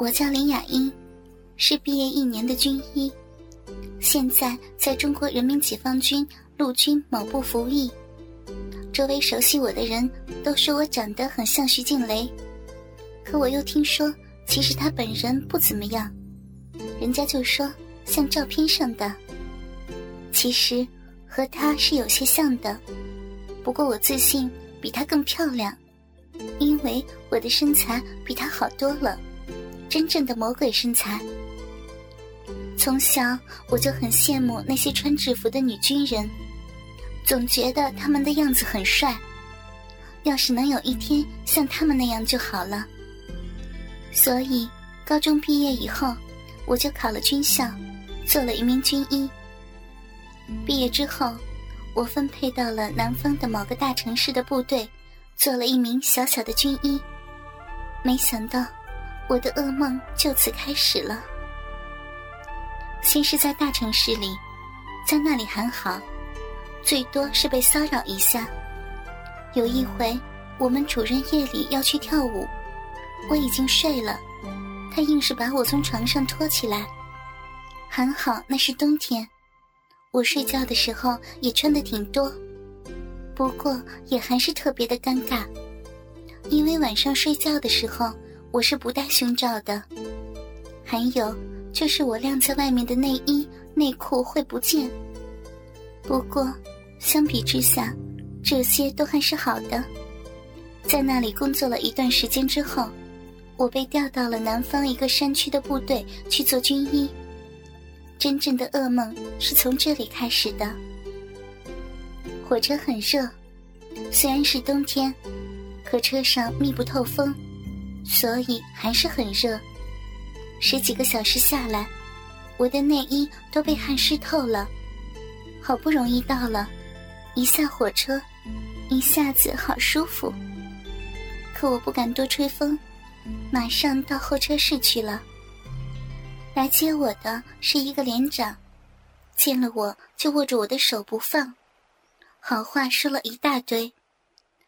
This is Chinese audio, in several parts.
我叫林雅英，是毕业一年的军医，现在在中国人民解放军陆军某部服役。周围熟悉我的人都说我长得很像徐静蕾，可我又听说其实他本人不怎么样，人家就说像照片上的。其实和他是有些像的，不过我自信比他更漂亮，因为我的身材比他好多了，真正的魔鬼身材。从小我就很羡慕那些穿制服的女军人。总觉得他们的样子很帅，要是能有一天像他们那样就好了。所以，高中毕业以后，我就考了军校，做了一名军医。毕业之后，我分配到了南方的某个大城市的部队，做了一名小小的军医。没想到，我的噩梦就此开始了。先是在大城市里，在那里还好。最多是被骚扰一下。有一回，我们主任夜里要去跳舞，我已经睡了，他硬是把我从床上拖起来。还好那是冬天，我睡觉的时候也穿的挺多，不过也还是特别的尴尬，因为晚上睡觉的时候我是不戴胸罩的，还有就是我晾在外面的内衣内裤会不见。不过。相比之下，这些都还是好的。在那里工作了一段时间之后，我被调到了南方一个山区的部队去做军医。真正的噩梦是从这里开始的。火车很热，虽然是冬天，可车上密不透风，所以还是很热。十几个小时下来，我的内衣都被汗湿透了。好不容易到了。一下火车，一下子好舒服。可我不敢多吹风，马上到候车室去了。来接我的是一个连长，见了我就握着我的手不放，好话说了一大堆，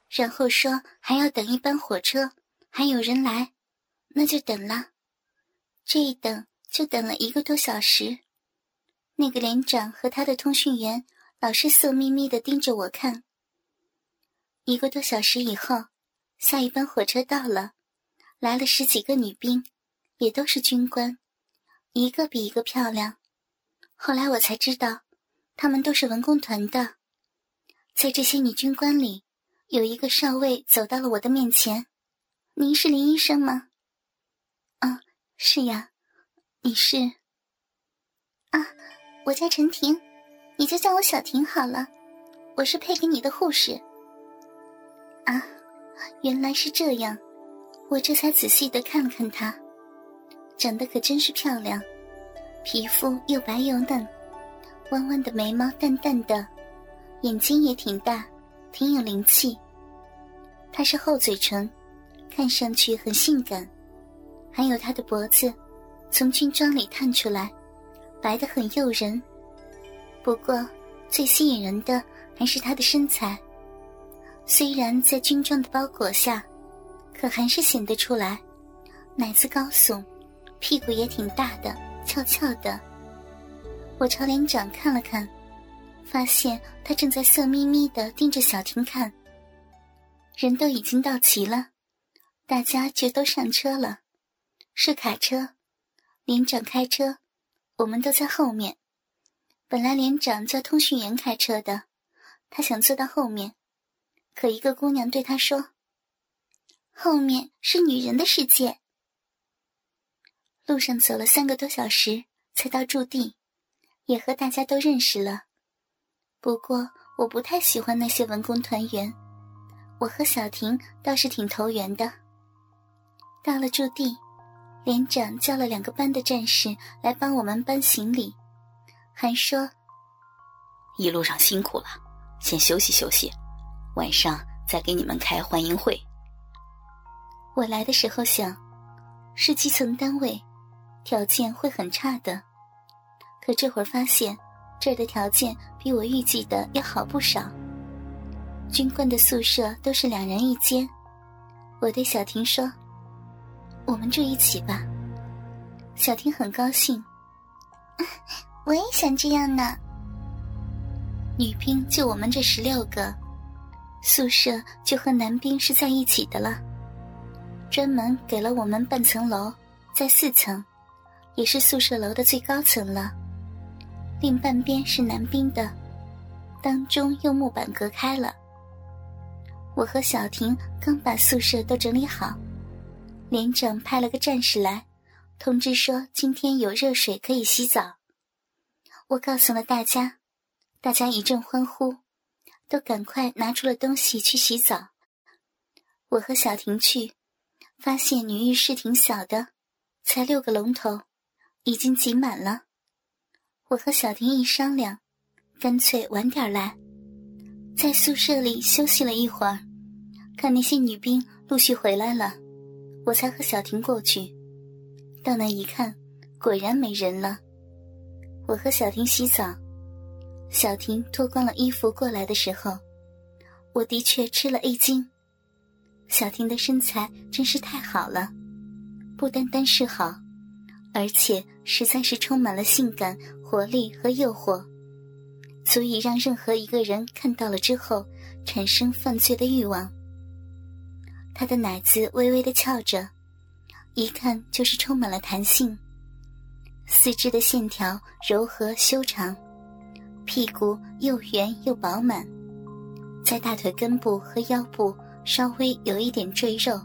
然后说还要等一班火车，还有人来，那就等了。这一等就等了一个多小时。那个连长和他的通讯员。老是色眯眯的盯着我看。一个多小时以后，下一班火车到了，来了十几个女兵，也都是军官，一个比一个漂亮。后来我才知道，她们都是文工团的。在这些女军官里，有一个少尉走到了我的面前：“您是林医生吗？”“啊，是呀。”“你是？”“啊，我叫陈婷。”你就叫我小婷好了，我是配给你的护士。啊，原来是这样，我这才仔细的看了看她，长得可真是漂亮，皮肤又白又嫩，弯弯的眉毛淡淡的，眼睛也挺大，挺有灵气。她是厚嘴唇，看上去很性感，还有她的脖子，从军装里探出来，白的很诱人。不过，最吸引人的还是她的身材。虽然在军装的包裹下，可还是显得出来，奶子高耸，屁股也挺大的，翘翘的。我朝连长看了看，发现他正在色眯眯的盯着小婷看。人都已经到齐了，大家就都上车了，是卡车，连长开车，我们都在后面。本来连长叫通讯员开车的，他想坐到后面，可一个姑娘对他说：“后面是女人的世界。”路上走了三个多小时才到驻地，也和大家都认识了。不过我不太喜欢那些文工团员，我和小婷倒是挺投缘的。到了驻地，连长叫了两个班的战士来帮我们搬行李。还说：“一路上辛苦了，先休息休息，晚上再给你们开欢迎会。”我来的时候想，是基层单位，条件会很差的。可这会儿发现，这儿的条件比我预计的要好不少。军官的宿舍都是两人一间。我对小婷说：“我们住一起吧，小婷很高兴，我也想这样呢。女兵就我们这十六个，宿舍就和男兵是在一起的了，专门给了我们半层楼，在四层，也是宿舍楼的最高层了。另半边是男兵的，当中用木板隔开了。我和小婷刚把宿舍都整理好，连长派了个战士来，通知说今天有热水可以洗澡。我告诉了大家。大家一阵欢呼，都赶快拿出了东西去洗澡。我和小婷去，发现女浴室挺小的，才六个龙头，已经挤满了。我和小婷一商量，干脆晚点来，在宿舍里休息了一会儿，看那些女兵陆续回来了，我才和小婷过去。到那一看，果然没人了。我和小婷洗澡。小婷脱光了衣服过来的时候，我的确吃了一惊。小婷的身材真是太好了，不单单是好，而且实在是充满了性感、活力和诱惑，足以让任何一个人看到了之后产生犯罪的欲望。他的奶子微微的翘着，一看就是充满了弹性，四肢的线条柔和修长。屁股又圆又饱满，在大腿根部和腰部稍微有一点赘肉。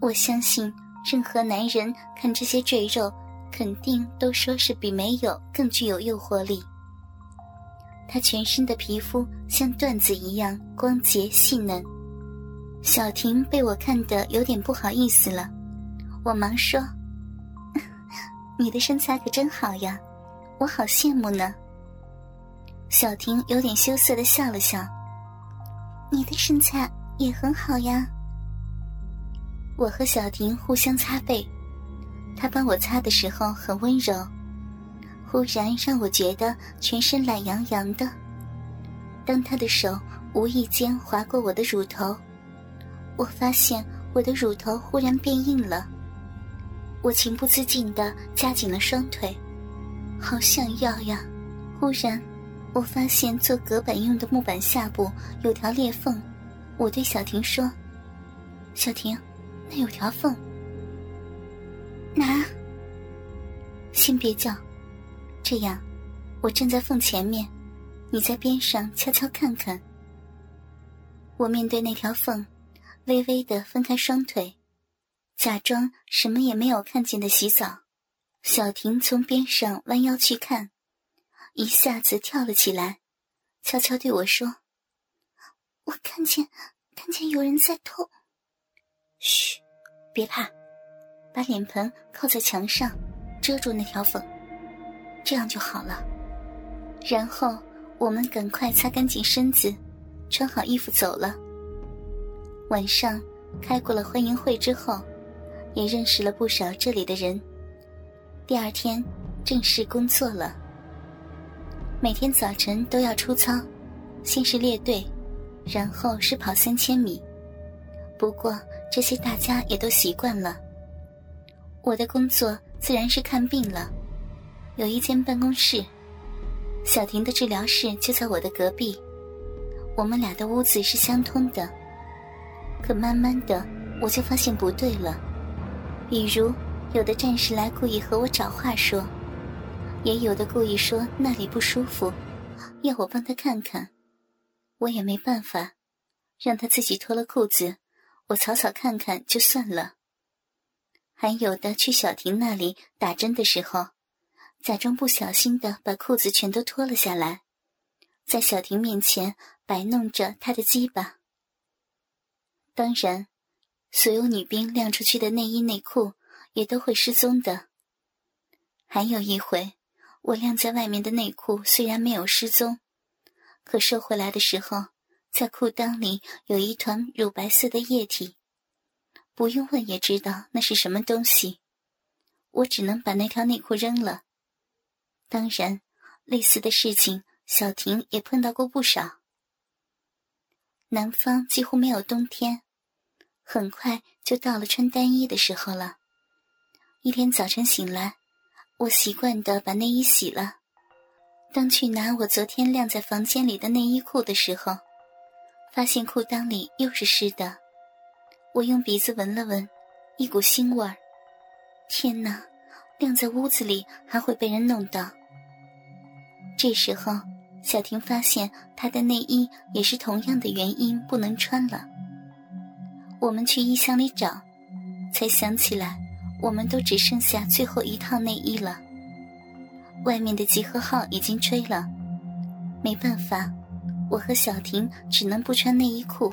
我相信任何男人看这些赘肉，肯定都说是比没有更具有诱惑力。他全身的皮肤像缎子一样光洁细嫩。小婷被我看得有点不好意思了，我忙说：“你的身材可真好呀，我好羡慕呢。”小婷有点羞涩的笑了笑：“你的身材也很好呀。”我和小婷互相擦背，她帮我擦的时候很温柔，忽然让我觉得全身懒洋洋的。当她的手无意间划过我的乳头，我发现我的乳头忽然变硬了，我情不自禁的夹紧了双腿，好想要呀！忽然。我发现做隔板用的木板下部有条裂缝，我对小婷说：“小婷，那有条缝。”拿？先别叫，这样，我站在缝前面，你在边上悄悄看看。我面对那条缝，微微的分开双腿，假装什么也没有看见的洗澡。小婷从边上弯腰去看。一下子跳了起来，悄悄对我说：“我看见，看见有人在偷。”嘘，别怕，把脸盆靠在墙上，遮住那条缝，这样就好了。然后我们赶快擦干净身子，穿好衣服走了。晚上开过了欢迎会之后，也认识了不少这里的人。第二天正式工作了。每天早晨都要出操，先是列队，然后是跑三千米。不过这些大家也都习惯了。我的工作自然是看病了，有一间办公室，小婷的治疗室就在我的隔壁，我们俩的屋子是相通的。可慢慢的，我就发现不对了，比如有的战士来故意和我找话说。也有的故意说那里不舒服，要我帮他看看，我也没办法，让他自己脱了裤子，我草草看看就算了。还有的去小婷那里打针的时候，假装不小心的把裤子全都脱了下来，在小婷面前摆弄着她的鸡巴。当然，所有女兵晾出去的内衣内裤也都会失踪的。还有一回。我晾在外面的内裤虽然没有失踪，可收回来的时候，在裤裆里有一团乳白色的液体，不用问也知道那是什么东西。我只能把那条内裤扔了。当然，类似的事情小婷也碰到过不少。南方几乎没有冬天，很快就到了穿单衣的时候了。一天早晨醒来，我习惯的把内衣洗了。当去拿我昨天晾在房间里的内衣裤的时候，发现裤裆里又是湿的。我用鼻子闻了闻，一股腥味儿。天哪，晾在屋子里还会被人弄到。这时候，小婷发现她的内衣也是同样的原因不能穿了。我们去衣箱里找，才想起来，我们都只剩下最后一套内衣了。外面的集合号已经吹了，没办法，我和小婷只能不穿内衣裤。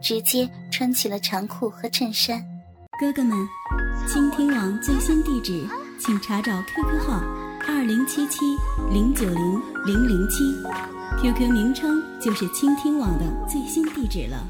直接穿起了长裤和衬衫。哥哥们，倾听网最新地址，请查找 QQ 号二零七七零九零零零七，QQ 名称就是倾听网的最新地址了。